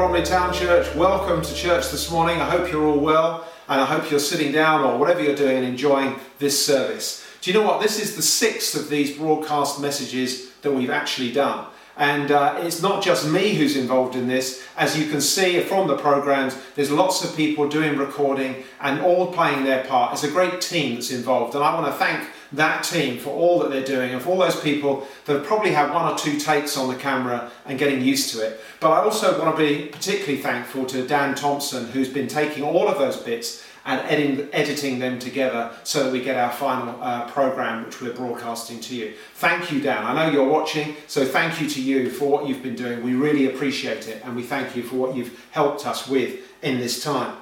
Bromley Town Church. Welcome to church this morning. I hope you're all well and I hope you're sitting down or whatever you're doing and enjoying this service. Do you know what? This is the sixth of these broadcast messages that we've actually done. And uh, it's not just me who's involved in this. As you can see from the programs, there's lots of people doing recording and all playing their part. It's a great team that's involved. And I want to thank that team for all that they're doing and for all those people that probably have one or two takes on the camera and getting used to it. But I also want to be particularly thankful to Dan Thompson, who's been taking all of those bits and editing, editing them together so that we get our final uh, program which we're broadcasting to you. Thank you, Dan. I know you're watching, so thank you to you for what you've been doing. We really appreciate it, and we thank you for what you've helped us with in this time.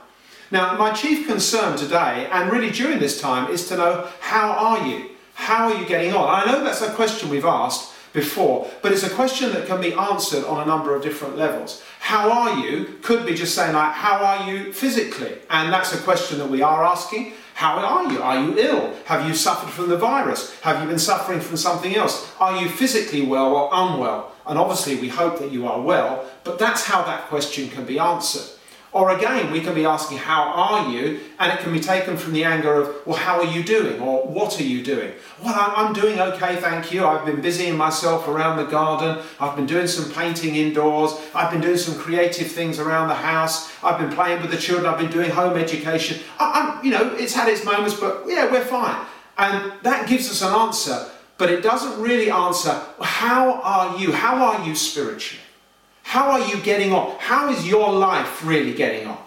Now, my chief concern today, and really during this time, is to know how are you? How are you getting on? I know that's a question we've asked before, but it's a question that can be answered on a number of different levels. How are you could be just saying, like, how are you physically? And that's a question that we are asking. How are you? Are you ill? Have you suffered from the virus? Have you been suffering from something else? Are you physically well or unwell? And obviously, we hope that you are well, but that's how that question can be answered. Or again, we can be asking, How are you? And it can be taken from the anger of, Well, how are you doing? Or what are you doing? Well, I'm doing okay, thank you. I've been busying myself around the garden. I've been doing some painting indoors. I've been doing some creative things around the house. I've been playing with the children. I've been doing home education. I, you know, it's had its moments, but yeah, we're fine. And that gives us an answer, but it doesn't really answer, How are you? How are you spiritually? How are you getting on? How is your life really getting on?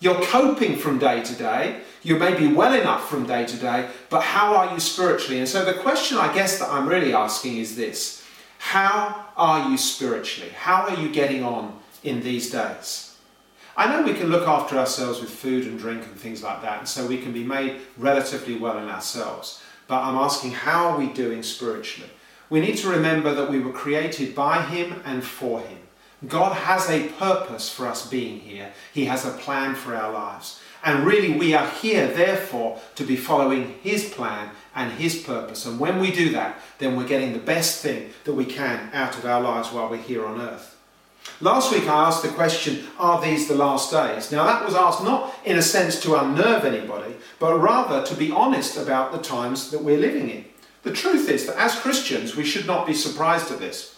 You're coping from day to day. You may be well enough from day to day, but how are you spiritually? And so the question I guess that I'm really asking is this How are you spiritually? How are you getting on in these days? I know we can look after ourselves with food and drink and things like that, and so we can be made relatively well in ourselves. But I'm asking, how are we doing spiritually? We need to remember that we were created by Him and for Him. God has a purpose for us being here. He has a plan for our lives. And really, we are here, therefore, to be following His plan and His purpose. And when we do that, then we're getting the best thing that we can out of our lives while we're here on earth. Last week, I asked the question, Are these the last days? Now, that was asked not in a sense to unnerve anybody, but rather to be honest about the times that we're living in. The truth is that as Christians, we should not be surprised at this.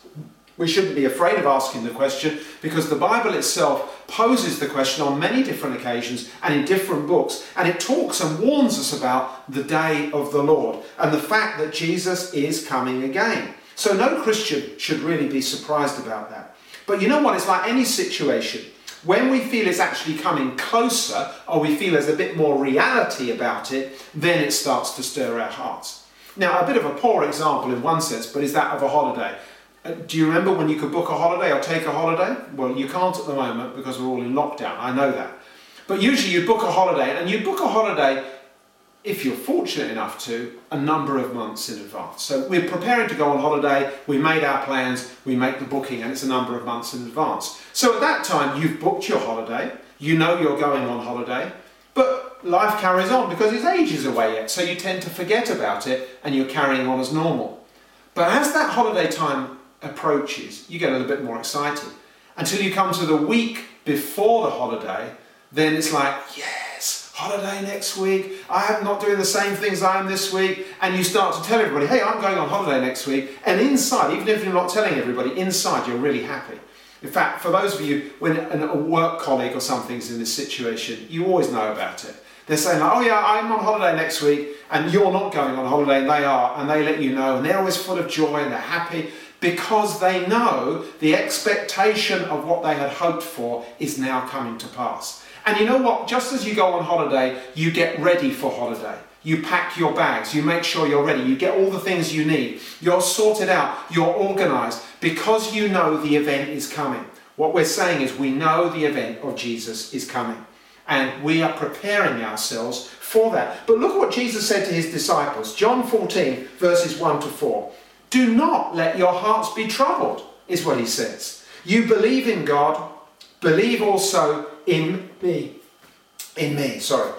We shouldn't be afraid of asking the question because the Bible itself poses the question on many different occasions and in different books, and it talks and warns us about the day of the Lord and the fact that Jesus is coming again. So, no Christian should really be surprised about that. But you know what? It's like any situation. When we feel it's actually coming closer, or we feel there's a bit more reality about it, then it starts to stir our hearts. Now, a bit of a poor example in one sense, but is that of a holiday. Uh, do you remember when you could book a holiday or take a holiday? Well, you can't at the moment because we're all in lockdown. I know that. But usually you book a holiday, and you book a holiday, if you're fortunate enough to, a number of months in advance. So we're preparing to go on holiday, we made our plans, we make the booking, and it's a number of months in advance. So at that time, you've booked your holiday, you know you're going on holiday, but life carries on because it's ages away yet, so you tend to forget about it and you're carrying on as normal. But as that holiday time approaches, you get a little bit more excited. Until you come to the week before the holiday, then it's like, yes, holiday next week. I am not doing the same things I am this week. And you start to tell everybody, hey, I'm going on holiday next week. And inside, even if you're not telling everybody, inside you're really happy. In fact, for those of you, when a work colleague or something's in this situation, you always know about it. They're saying, like, oh yeah, I'm on holiday next week, and you're not going on holiday, and they are, and they let you know, and they're always full of joy and they're happy because they know the expectation of what they had hoped for is now coming to pass. And you know what? Just as you go on holiday, you get ready for holiday. You pack your bags, you make sure you're ready, you get all the things you need, you're sorted out, you're organized because you know the event is coming. What we're saying is we know the event of Jesus is coming and we are preparing ourselves for that. But look what Jesus said to his disciples John 14, verses 1 to 4. Do not let your hearts be troubled, is what he says. You believe in God, believe also in me. In me, sorry.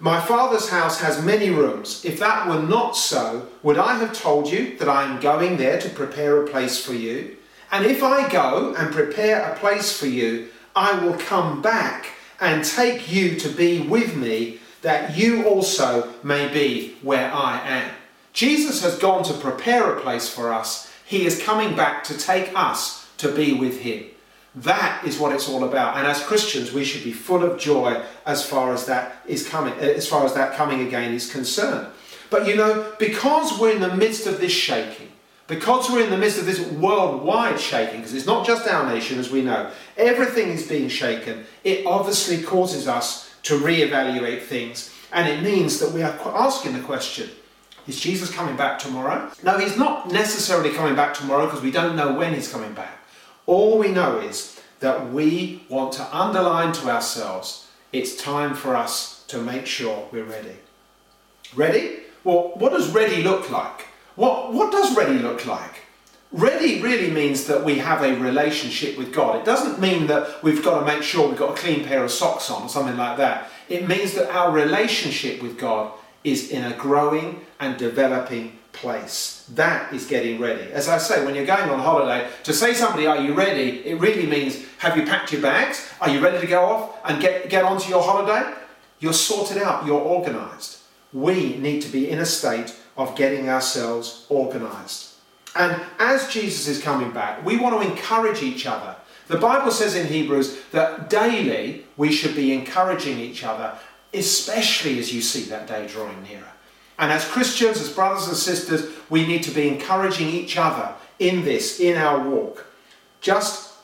My Father's house has many rooms. If that were not so, would I have told you that I am going there to prepare a place for you? And if I go and prepare a place for you, I will come back and take you to be with me, that you also may be where I am. Jesus has gone to prepare a place for us. He is coming back to take us to be with Him. That is what it's all about. And as Christians, we should be full of joy as far as that is coming, uh, as far as that coming again is concerned. But you know, because we're in the midst of this shaking, because we're in the midst of this worldwide shaking, because it's not just our nation, as we know, everything is being shaken, it obviously causes us to re-evaluate things. And it means that we are asking the question, is Jesus coming back tomorrow? No, he's not necessarily coming back tomorrow because we don't know when he's coming back. All we know is that we want to underline to ourselves it's time for us to make sure we're ready. Ready? Well, what does ready look like? What, what does ready look like? Ready really means that we have a relationship with God. It doesn't mean that we've got to make sure we've got a clean pair of socks on or something like that. It means that our relationship with God is in a growing and developing place. That is getting ready. As I say, when you're going on holiday, to say somebody, Are you ready? it really means, Have you packed your bags? Are you ready to go off and get, get onto your holiday? You're sorted out, you're organized. We need to be in a state of getting ourselves organized. And as Jesus is coming back, we want to encourage each other. The Bible says in Hebrews that daily we should be encouraging each other, especially as you see that day drawing nearer. And as Christians, as brothers and sisters, we need to be encouraging each other in this, in our walk. Just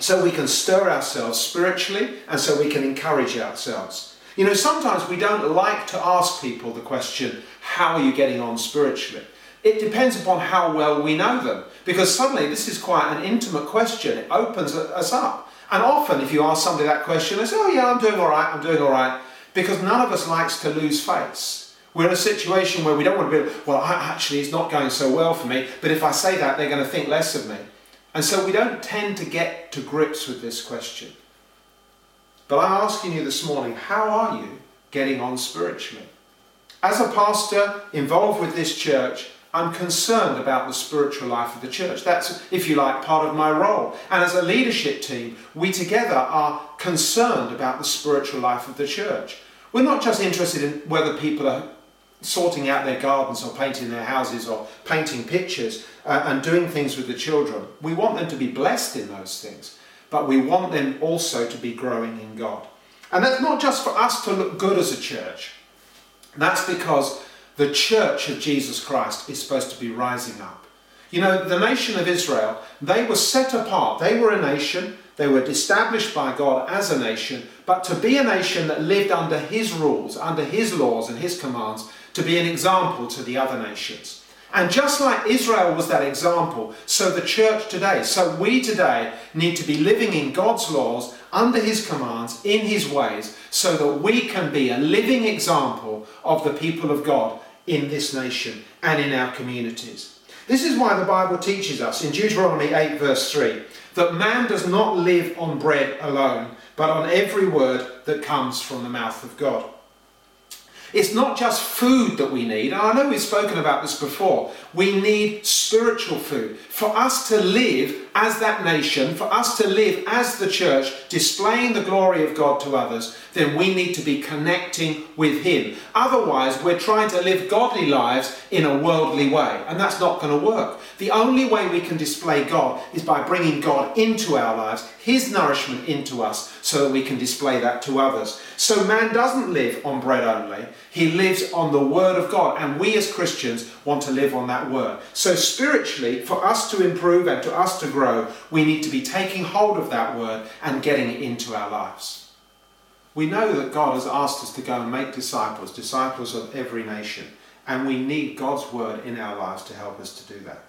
so we can stir ourselves spiritually and so we can encourage ourselves. You know, sometimes we don't like to ask people the question, How are you getting on spiritually? It depends upon how well we know them. Because suddenly this is quite an intimate question. It opens us up. And often, if you ask somebody that question, they say, Oh, yeah, I'm doing all right, I'm doing all right. Because none of us likes to lose face. We're in a situation where we don't want to be, well, actually, it's not going so well for me, but if I say that, they're going to think less of me. And so we don't tend to get to grips with this question. But I'm asking you this morning, how are you getting on spiritually? As a pastor involved with this church, I'm concerned about the spiritual life of the church. That's, if you like, part of my role. And as a leadership team, we together are concerned about the spiritual life of the church. We're not just interested in whether people are sorting out their gardens or painting their houses or painting pictures uh, and doing things with the children. We want them to be blessed in those things, but we want them also to be growing in God. And that's not just for us to look good as a church. That's because the church of Jesus Christ is supposed to be rising up. You know, the nation of Israel, they were set apart. They were a nation. They were established by God as a nation. But to be a nation that lived under His rules, under His laws and His commands, to be an example to the other nations. And just like Israel was that example, so the church today, so we today need to be living in God's laws, under His commands, in His ways, so that we can be a living example of the people of God in this nation and in our communities. This is why the Bible teaches us in Deuteronomy 8, verse 3, that man does not live on bread alone, but on every word that comes from the mouth of God. It's not just food that we need, and I know we've spoken about this before. We need spiritual food. For us to live as that nation, for us to live as the church, displaying the glory of God to others, then we need to be connecting with Him. Otherwise, we're trying to live godly lives in a worldly way, and that's not going to work. The only way we can display God is by bringing God into our lives, His nourishment into us, so that we can display that to others. So man doesn't live on bread only, he lives on the Word of God, and we as Christians want to live on that Word. So spiritually, for us to improve and to us to grow, we need to be taking hold of that Word and getting it into our lives. We know that God has asked us to go and make disciples, disciples of every nation, and we need God's word in our lives to help us to do that.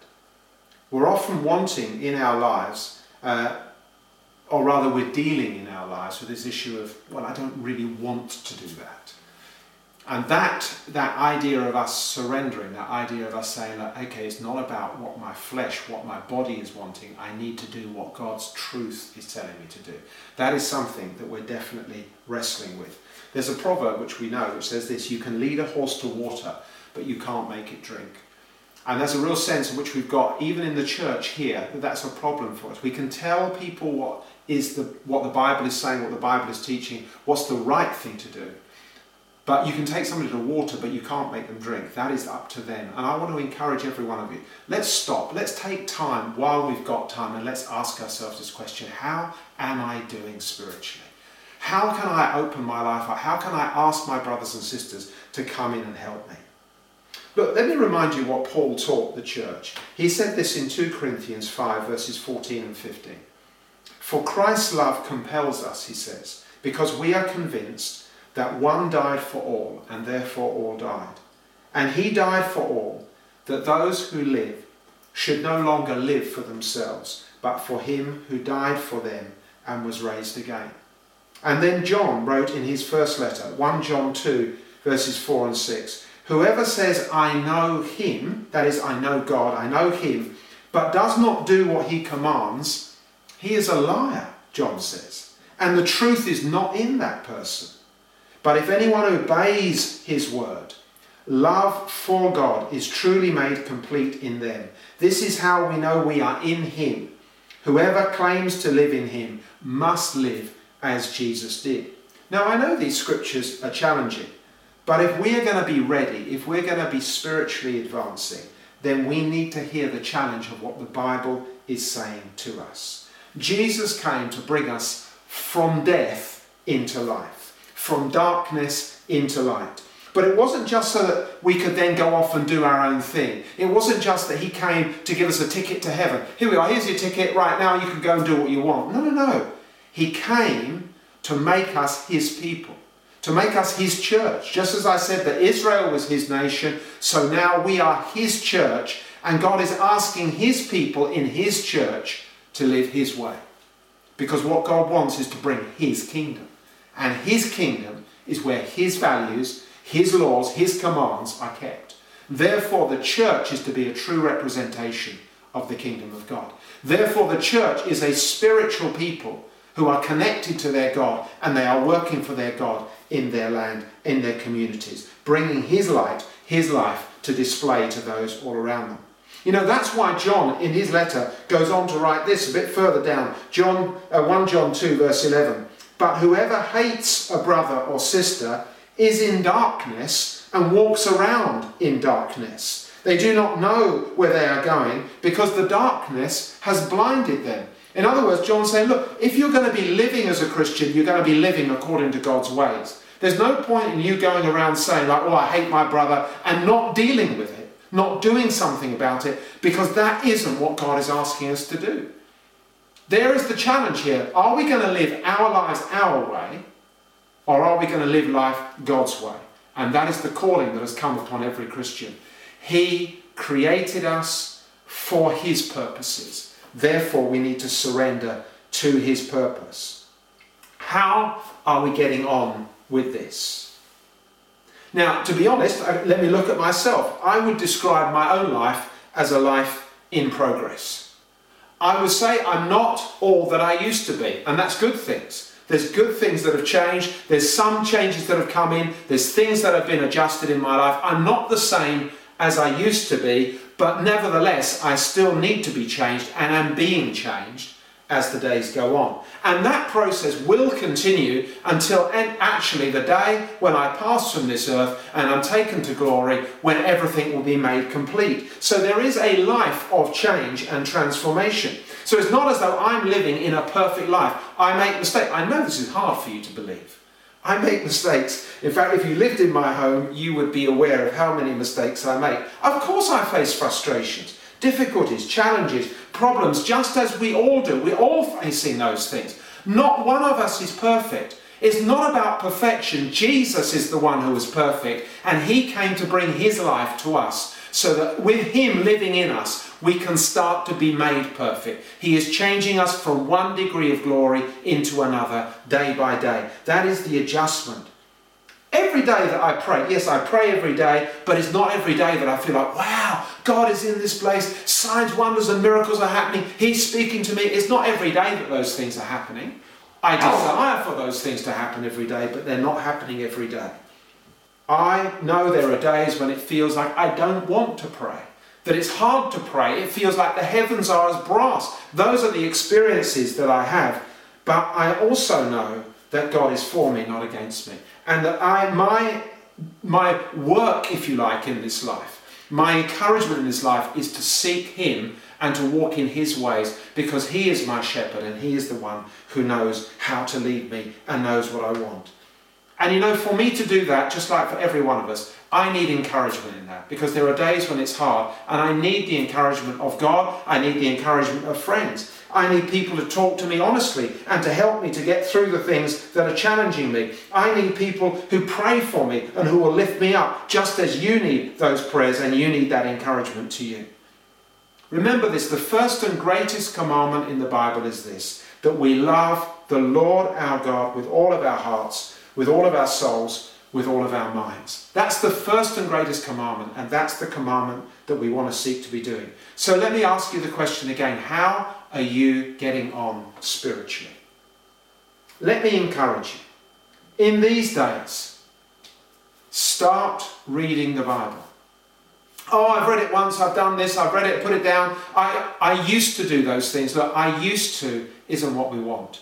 We're often wanting in our lives, uh, or rather, we're dealing in our lives with this issue of, well, I don't really want to do that. And that, that idea of us surrendering, that idea of us saying, like, okay, it's not about what my flesh, what my body is wanting. I need to do what God's truth is telling me to do. That is something that we're definitely wrestling with. There's a proverb which we know which says this you can lead a horse to water, but you can't make it drink. And there's a real sense in which we've got, even in the church here, that that's a problem for us. We can tell people what is the what the Bible is saying, what the Bible is teaching, what's the right thing to do. But you can take somebody to water, but you can't make them drink. That is up to them. And I want to encourage every one of you. Let's stop. Let's take time while we've got time and let's ask ourselves this question How am I doing spiritually? How can I open my life up? How can I ask my brothers and sisters to come in and help me? Look, let me remind you what Paul taught the church. He said this in 2 Corinthians 5, verses 14 and 15. For Christ's love compels us, he says, because we are convinced that one died for all, and therefore all died. And he died for all, that those who live should no longer live for themselves, but for him who died for them and was raised again. And then John wrote in his first letter, 1 John 2, verses 4 and 6 Whoever says, I know him, that is, I know God, I know him, but does not do what he commands, he is a liar, John says. And the truth is not in that person. But if anyone obeys his word, love for God is truly made complete in them. This is how we know we are in him. Whoever claims to live in him must live as Jesus did. Now, I know these scriptures are challenging, but if we are going to be ready, if we're going to be spiritually advancing, then we need to hear the challenge of what the Bible is saying to us. Jesus came to bring us from death into life from darkness into light. But it wasn't just so that we could then go off and do our own thing. It wasn't just that he came to give us a ticket to heaven. Here we are, here's your ticket, right now you can go and do what you want. No, no, no. He came to make us his people, to make us his church. Just as I said that Israel was his nation, so now we are his church, and God is asking his people in his church to live his way. Because what God wants is to bring his kingdom. And his kingdom is where his values, his laws, his commands are kept. Therefore, the church is to be a true representation of the kingdom of God. Therefore, the church is a spiritual people who are connected to their God and they are working for their God in their land, in their communities, bringing his light, his life to display to those all around them. You know, that's why John, in his letter, goes on to write this a bit further down. John, uh, 1 John 2, verse 11. But whoever hates a brother or sister is in darkness and walks around in darkness. They do not know where they are going because the darkness has blinded them. In other words, John's saying, look, if you're going to be living as a Christian, you're going to be living according to God's ways. There's no point in you going around saying, like, oh, I hate my brother, and not dealing with it, not doing something about it, because that isn't what God is asking us to do. There is the challenge here. Are we going to live our lives our way, or are we going to live life God's way? And that is the calling that has come upon every Christian. He created us for His purposes. Therefore, we need to surrender to His purpose. How are we getting on with this? Now, to be honest, let me look at myself. I would describe my own life as a life in progress. I would say I'm not all that I used to be, and that's good things. There's good things that have changed, there's some changes that have come in, there's things that have been adjusted in my life. I'm not the same as I used to be, but nevertheless, I still need to be changed and am being changed as the days go on. And that process will continue until actually the day when I pass from this earth and I'm taken to glory, when everything will be made complete. So there is a life of change and transformation. So it's not as though I'm living in a perfect life. I make mistakes. I know this is hard for you to believe. I make mistakes. In fact, if you lived in my home, you would be aware of how many mistakes I make. Of course, I face frustrations difficulties, challenges, problems, just as we all do. We're all facing those things. Not one of us is perfect. It's not about perfection. Jesus is the one who is perfect, and He came to bring His life to us so that with Him living in us, we can start to be made perfect. He is changing us from one degree of glory into another day by day. That is the adjustment. Every day that I pray, yes, I pray every day, but it's not every day that I feel like, wow, God is in this place, signs, wonders, and miracles are happening, He's speaking to me. It's not every day that those things are happening. I desire for those things to happen every day, but they're not happening every day. I know there are days when it feels like I don't want to pray, that it's hard to pray. It feels like the heavens are as brass. Those are the experiences that I have. But I also know that God is for me, not against me. And that I, my, my work, if you like, in this life, my encouragement in this life is to seek Him and to walk in His ways because He is my shepherd and He is the one who knows how to lead me and knows what I want. And you know, for me to do that, just like for every one of us, I need encouragement in that because there are days when it's hard and I need the encouragement of God, I need the encouragement of friends. I need people to talk to me honestly and to help me to get through the things that are challenging me. I need people who pray for me and who will lift me up, just as you need those prayers and you need that encouragement to you. Remember this the first and greatest commandment in the Bible is this that we love the Lord our God with all of our hearts, with all of our souls, with all of our minds. That's the first and greatest commandment, and that's the commandment that we want to seek to be doing. So let me ask you the question again how are you getting on spiritually? Let me encourage you. In these days, start reading the Bible. Oh, I've read it once, I've done this, I've read it, put it down. I, I used to do those things. Look, I used to isn't what we want.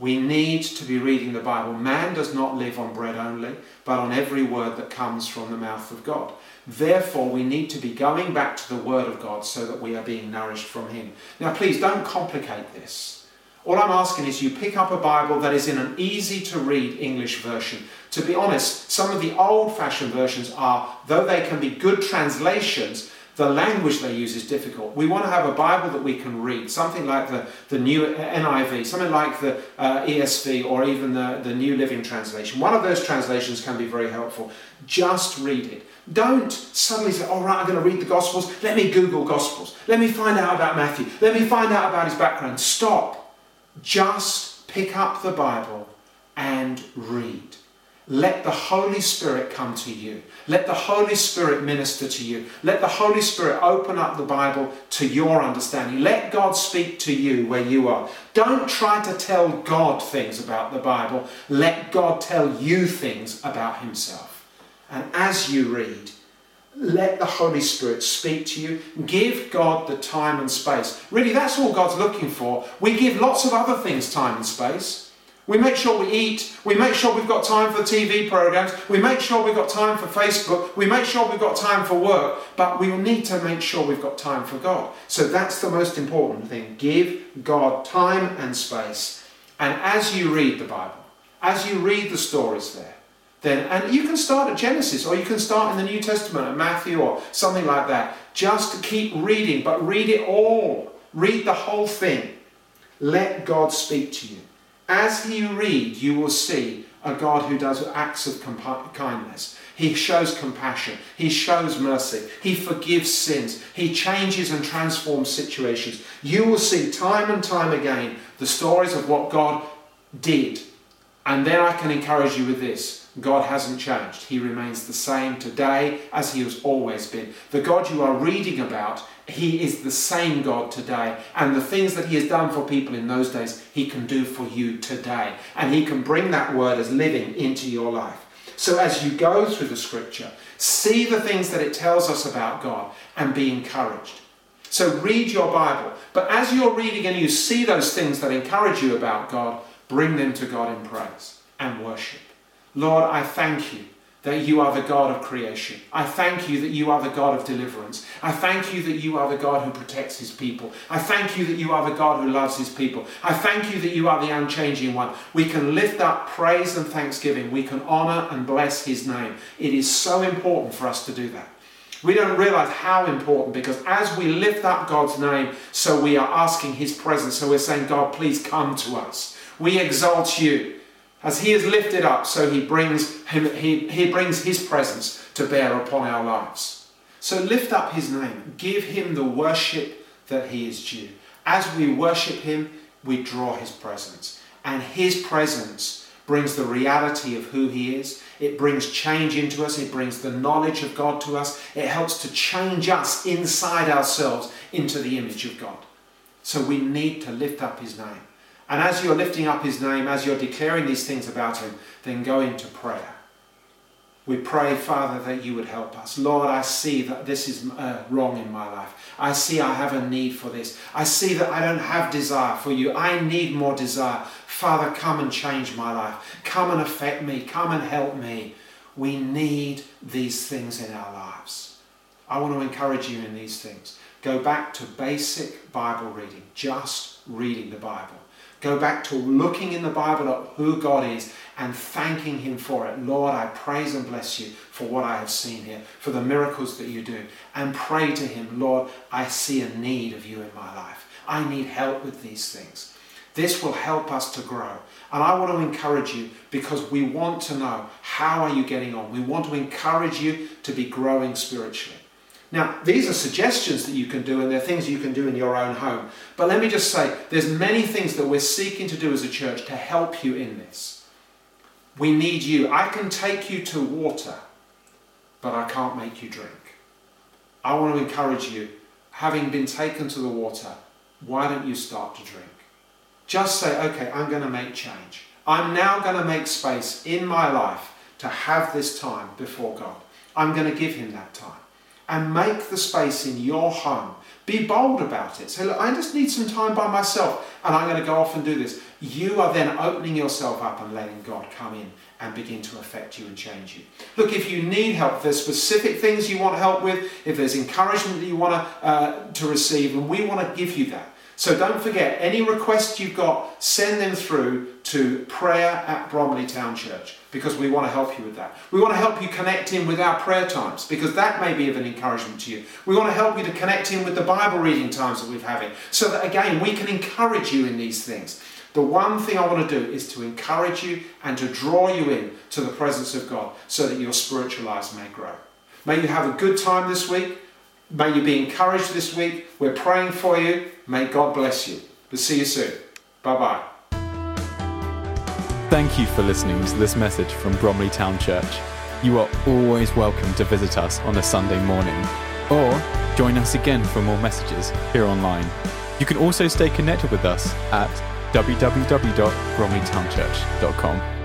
We need to be reading the Bible. Man does not live on bread only, but on every word that comes from the mouth of God. Therefore, we need to be going back to the Word of God so that we are being nourished from Him. Now, please don't complicate this. All I'm asking is you pick up a Bible that is in an easy to read English version. To be honest, some of the old fashioned versions are, though they can be good translations, the language they use is difficult. We want to have a Bible that we can read, something like the, the new NIV, something like the uh, ESV, or even the, the New Living Translation. One of those translations can be very helpful. Just read it. Don't suddenly say, all right, I'm going to read the Gospels. Let me Google Gospels. Let me find out about Matthew. Let me find out about his background. Stop. Just pick up the Bible and read. Let the Holy Spirit come to you. Let the Holy Spirit minister to you. Let the Holy Spirit open up the Bible to your understanding. Let God speak to you where you are. Don't try to tell God things about the Bible. Let God tell you things about Himself. And as you read, let the Holy Spirit speak to you. Give God the time and space. Really, that's all God's looking for. We give lots of other things time and space. We make sure we eat. We make sure we've got time for TV programs. We make sure we've got time for Facebook. We make sure we've got time for work. But we need to make sure we've got time for God. So that's the most important thing. Give God time and space. And as you read the Bible, as you read the stories there, then and you can start at Genesis or you can start in the New Testament at Matthew or something like that. Just keep reading, but read it all. Read the whole thing. Let God speak to you. As you read, you will see a God who does acts of comp- kindness. He shows compassion. He shows mercy. He forgives sins. He changes and transforms situations. You will see time and time again the stories of what God did. And then I can encourage you with this God hasn't changed. He remains the same today as He has always been. The God you are reading about he is the same God today. And the things that He has done for people in those days, He can do for you today. And He can bring that word as living into your life. So as you go through the scripture, see the things that it tells us about God and be encouraged. So read your Bible. But as you're reading and you see those things that encourage you about God, bring them to God in praise and worship. Lord, I thank you that you are the God of creation. I thank you that you are the God of deliverance. I thank you that you are the God who protects his people. I thank you that you are the God who loves his people. I thank you that you are the unchanging one. We can lift up praise and thanksgiving. We can honor and bless his name. It is so important for us to do that. We don't realize how important because as we lift up God's name, so we are asking his presence. So we're saying, God, please come to us. We exalt you. As he is lifted up, so he brings, him, he, he brings his presence to bear upon our lives. So lift up his name. Give him the worship that he is due. As we worship him, we draw his presence. And his presence brings the reality of who he is. It brings change into us. It brings the knowledge of God to us. It helps to change us inside ourselves into the image of God. So we need to lift up his name. And as you're lifting up his name, as you're declaring these things about him, then go into prayer. We pray, Father, that you would help us. Lord, I see that this is uh, wrong in my life. I see I have a need for this. I see that I don't have desire for you. I need more desire. Father, come and change my life. Come and affect me. Come and help me. We need these things in our lives. I want to encourage you in these things. Go back to basic Bible reading, just reading the Bible. Go back to looking in the Bible at who God is and thanking Him for it. Lord, I praise and bless you for what I have seen here, for the miracles that you do. And pray to Him, Lord, I see a need of you in my life. I need help with these things. This will help us to grow. And I want to encourage you because we want to know how are you getting on. We want to encourage you to be growing spiritually. Now, these are suggestions that you can do, and they're things you can do in your own home. But let me just say, there's many things that we're seeking to do as a church to help you in this. We need you. I can take you to water, but I can't make you drink. I want to encourage you, having been taken to the water, why don't you start to drink? Just say, okay, I'm going to make change. I'm now going to make space in my life to have this time before God. I'm going to give Him that time and make the space in your home. Be bold about it. Say, look, I just need some time by myself and I'm going to go off and do this. You are then opening yourself up and letting God come in and begin to affect you and change you. Look, if you need help, if there's specific things you want help with, if there's encouragement that you want to, uh, to receive, and we want to give you that. So don't forget, any requests you've got, send them through to prayer at Bromley Town Church because we want to help you with that. We want to help you connect in with our prayer times because that may be of an encouragement to you. We want to help you to connect in with the Bible reading times that we're having so that again we can encourage you in these things. The one thing I want to do is to encourage you and to draw you in to the presence of God so that your spiritual lives may grow. May you have a good time this week. May you be encouraged this week. We're praying for you. May God bless you. We'll see you soon. Bye bye. Thank you for listening to this message from Bromley Town Church. You are always welcome to visit us on a Sunday morning or join us again for more messages here online. You can also stay connected with us at www.bromleytownchurch.com.